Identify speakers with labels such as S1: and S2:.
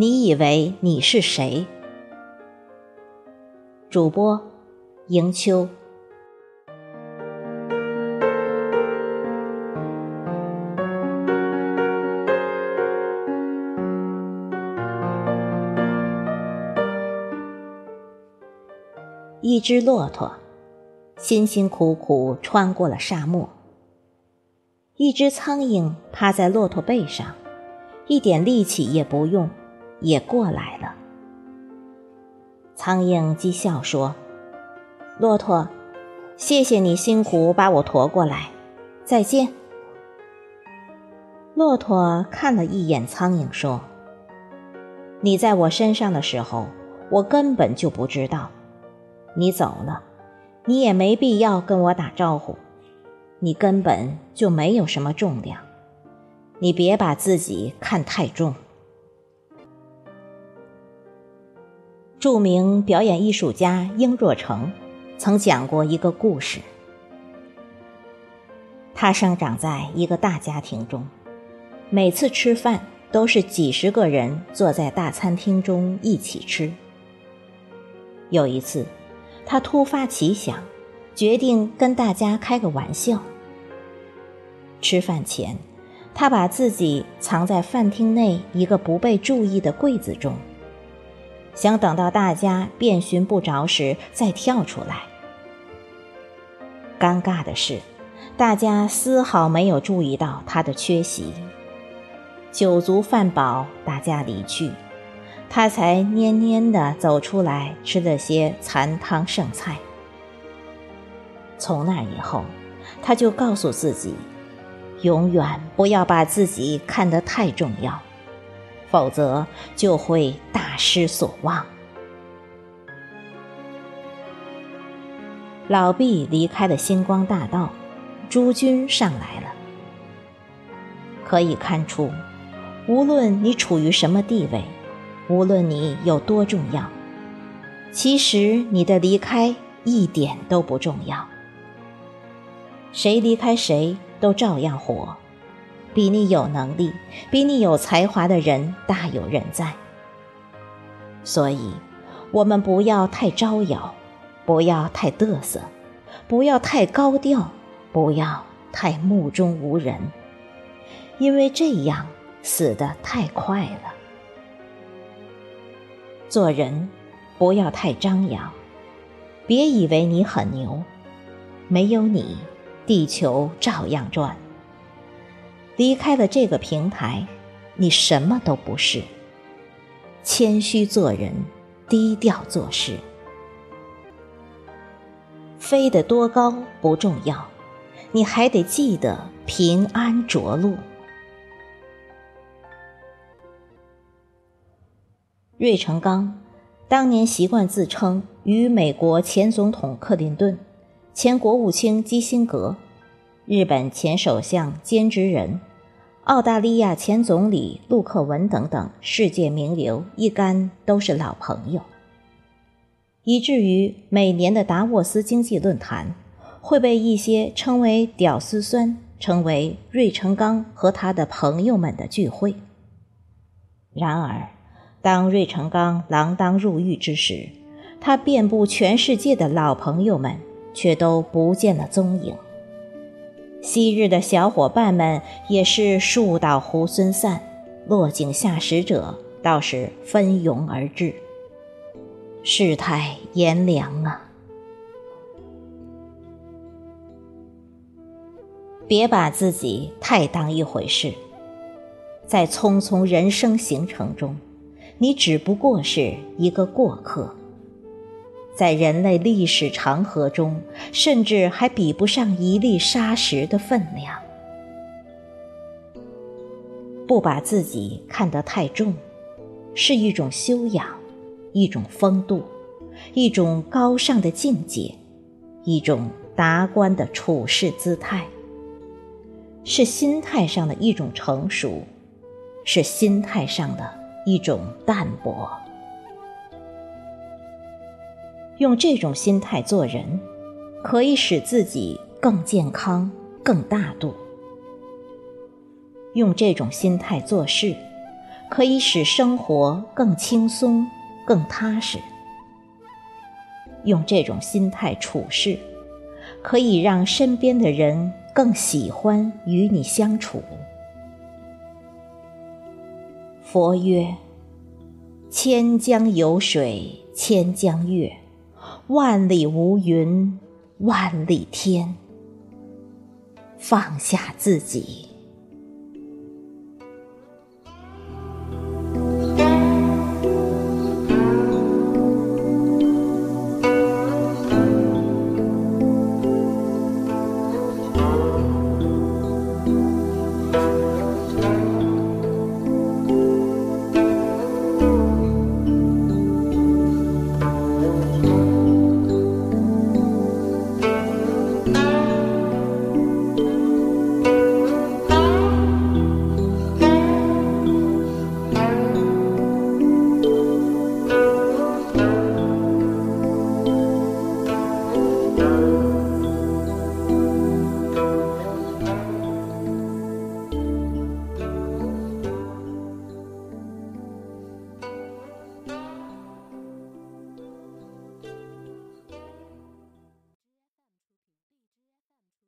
S1: 你以为你是谁？主播迎秋。一只骆驼，辛辛苦苦穿过了沙漠。一只苍蝇趴在骆驼背上，一点力气也不用，也过来了。苍蝇讥笑说：“骆驼，谢谢你辛苦把我驮过来，再见。”骆驼看了一眼苍蝇，说：“你在我身上的时候，我根本就不知道。你走了，你也没必要跟我打招呼。”你根本就没有什么重量，你别把自己看太重。著名表演艺术家殷若成曾讲过一个故事。他生长在一个大家庭中，每次吃饭都是几十个人坐在大餐厅中一起吃。有一次，他突发奇想。决定跟大家开个玩笑。吃饭前，他把自己藏在饭厅内一个不被注意的柜子中，想等到大家遍寻不着时再跳出来。尴尬的是，大家丝毫没有注意到他的缺席。酒足饭饱，大家离去，他才蔫蔫地走出来，吃了些残汤剩菜。从那以后，他就告诉自己，永远不要把自己看得太重要，否则就会大失所望。老毕离开了星光大道，诸君上来了。可以看出，无论你处于什么地位，无论你有多重要，其实你的离开一点都不重要。谁离开谁都照样活，比你有能力、比你有才华的人大有人在。所以，我们不要太招摇，不要太嘚瑟，不要太高调，不要太目中无人，因为这样死得太快了。做人不要太张扬，别以为你很牛，没有你。地球照样转。离开了这个平台，你什么都不是。谦虚做人，低调做事。飞得多高不重要，你还得记得平安着陆。芮成钢当年习惯自称与美国前总统克林顿。前国务卿基辛格、日本前首相菅直人、澳大利亚前总理陆克文等等世界名流一干都是老朋友，以至于每年的达沃斯经济论坛会被一些称为“屌丝酸”称为芮成钢和他的朋友们的聚会。然而，当芮成钢锒铛入狱之时，他遍布全世界的老朋友们。却都不见了踪影。昔日的小伙伴们也是树倒猢狲散，落井下石者倒是蜂拥而至。世态炎凉啊！别把自己太当一回事，在匆匆人生行程中，你只不过是一个过客。在人类历史长河中，甚至还比不上一粒沙石的分量。不把自己看得太重，是一种修养，一种风度，一种高尚的境界，一种达观的处世姿态，是心态上的一种成熟，是心态上的一种淡泊。用这种心态做人，可以使自己更健康、更大度；用这种心态做事，可以使生活更轻松、更踏实。用这种心态处事，可以让身边的人更喜欢与你相处。佛曰：“千江有水千江月，万里无云万里天。”放下自己。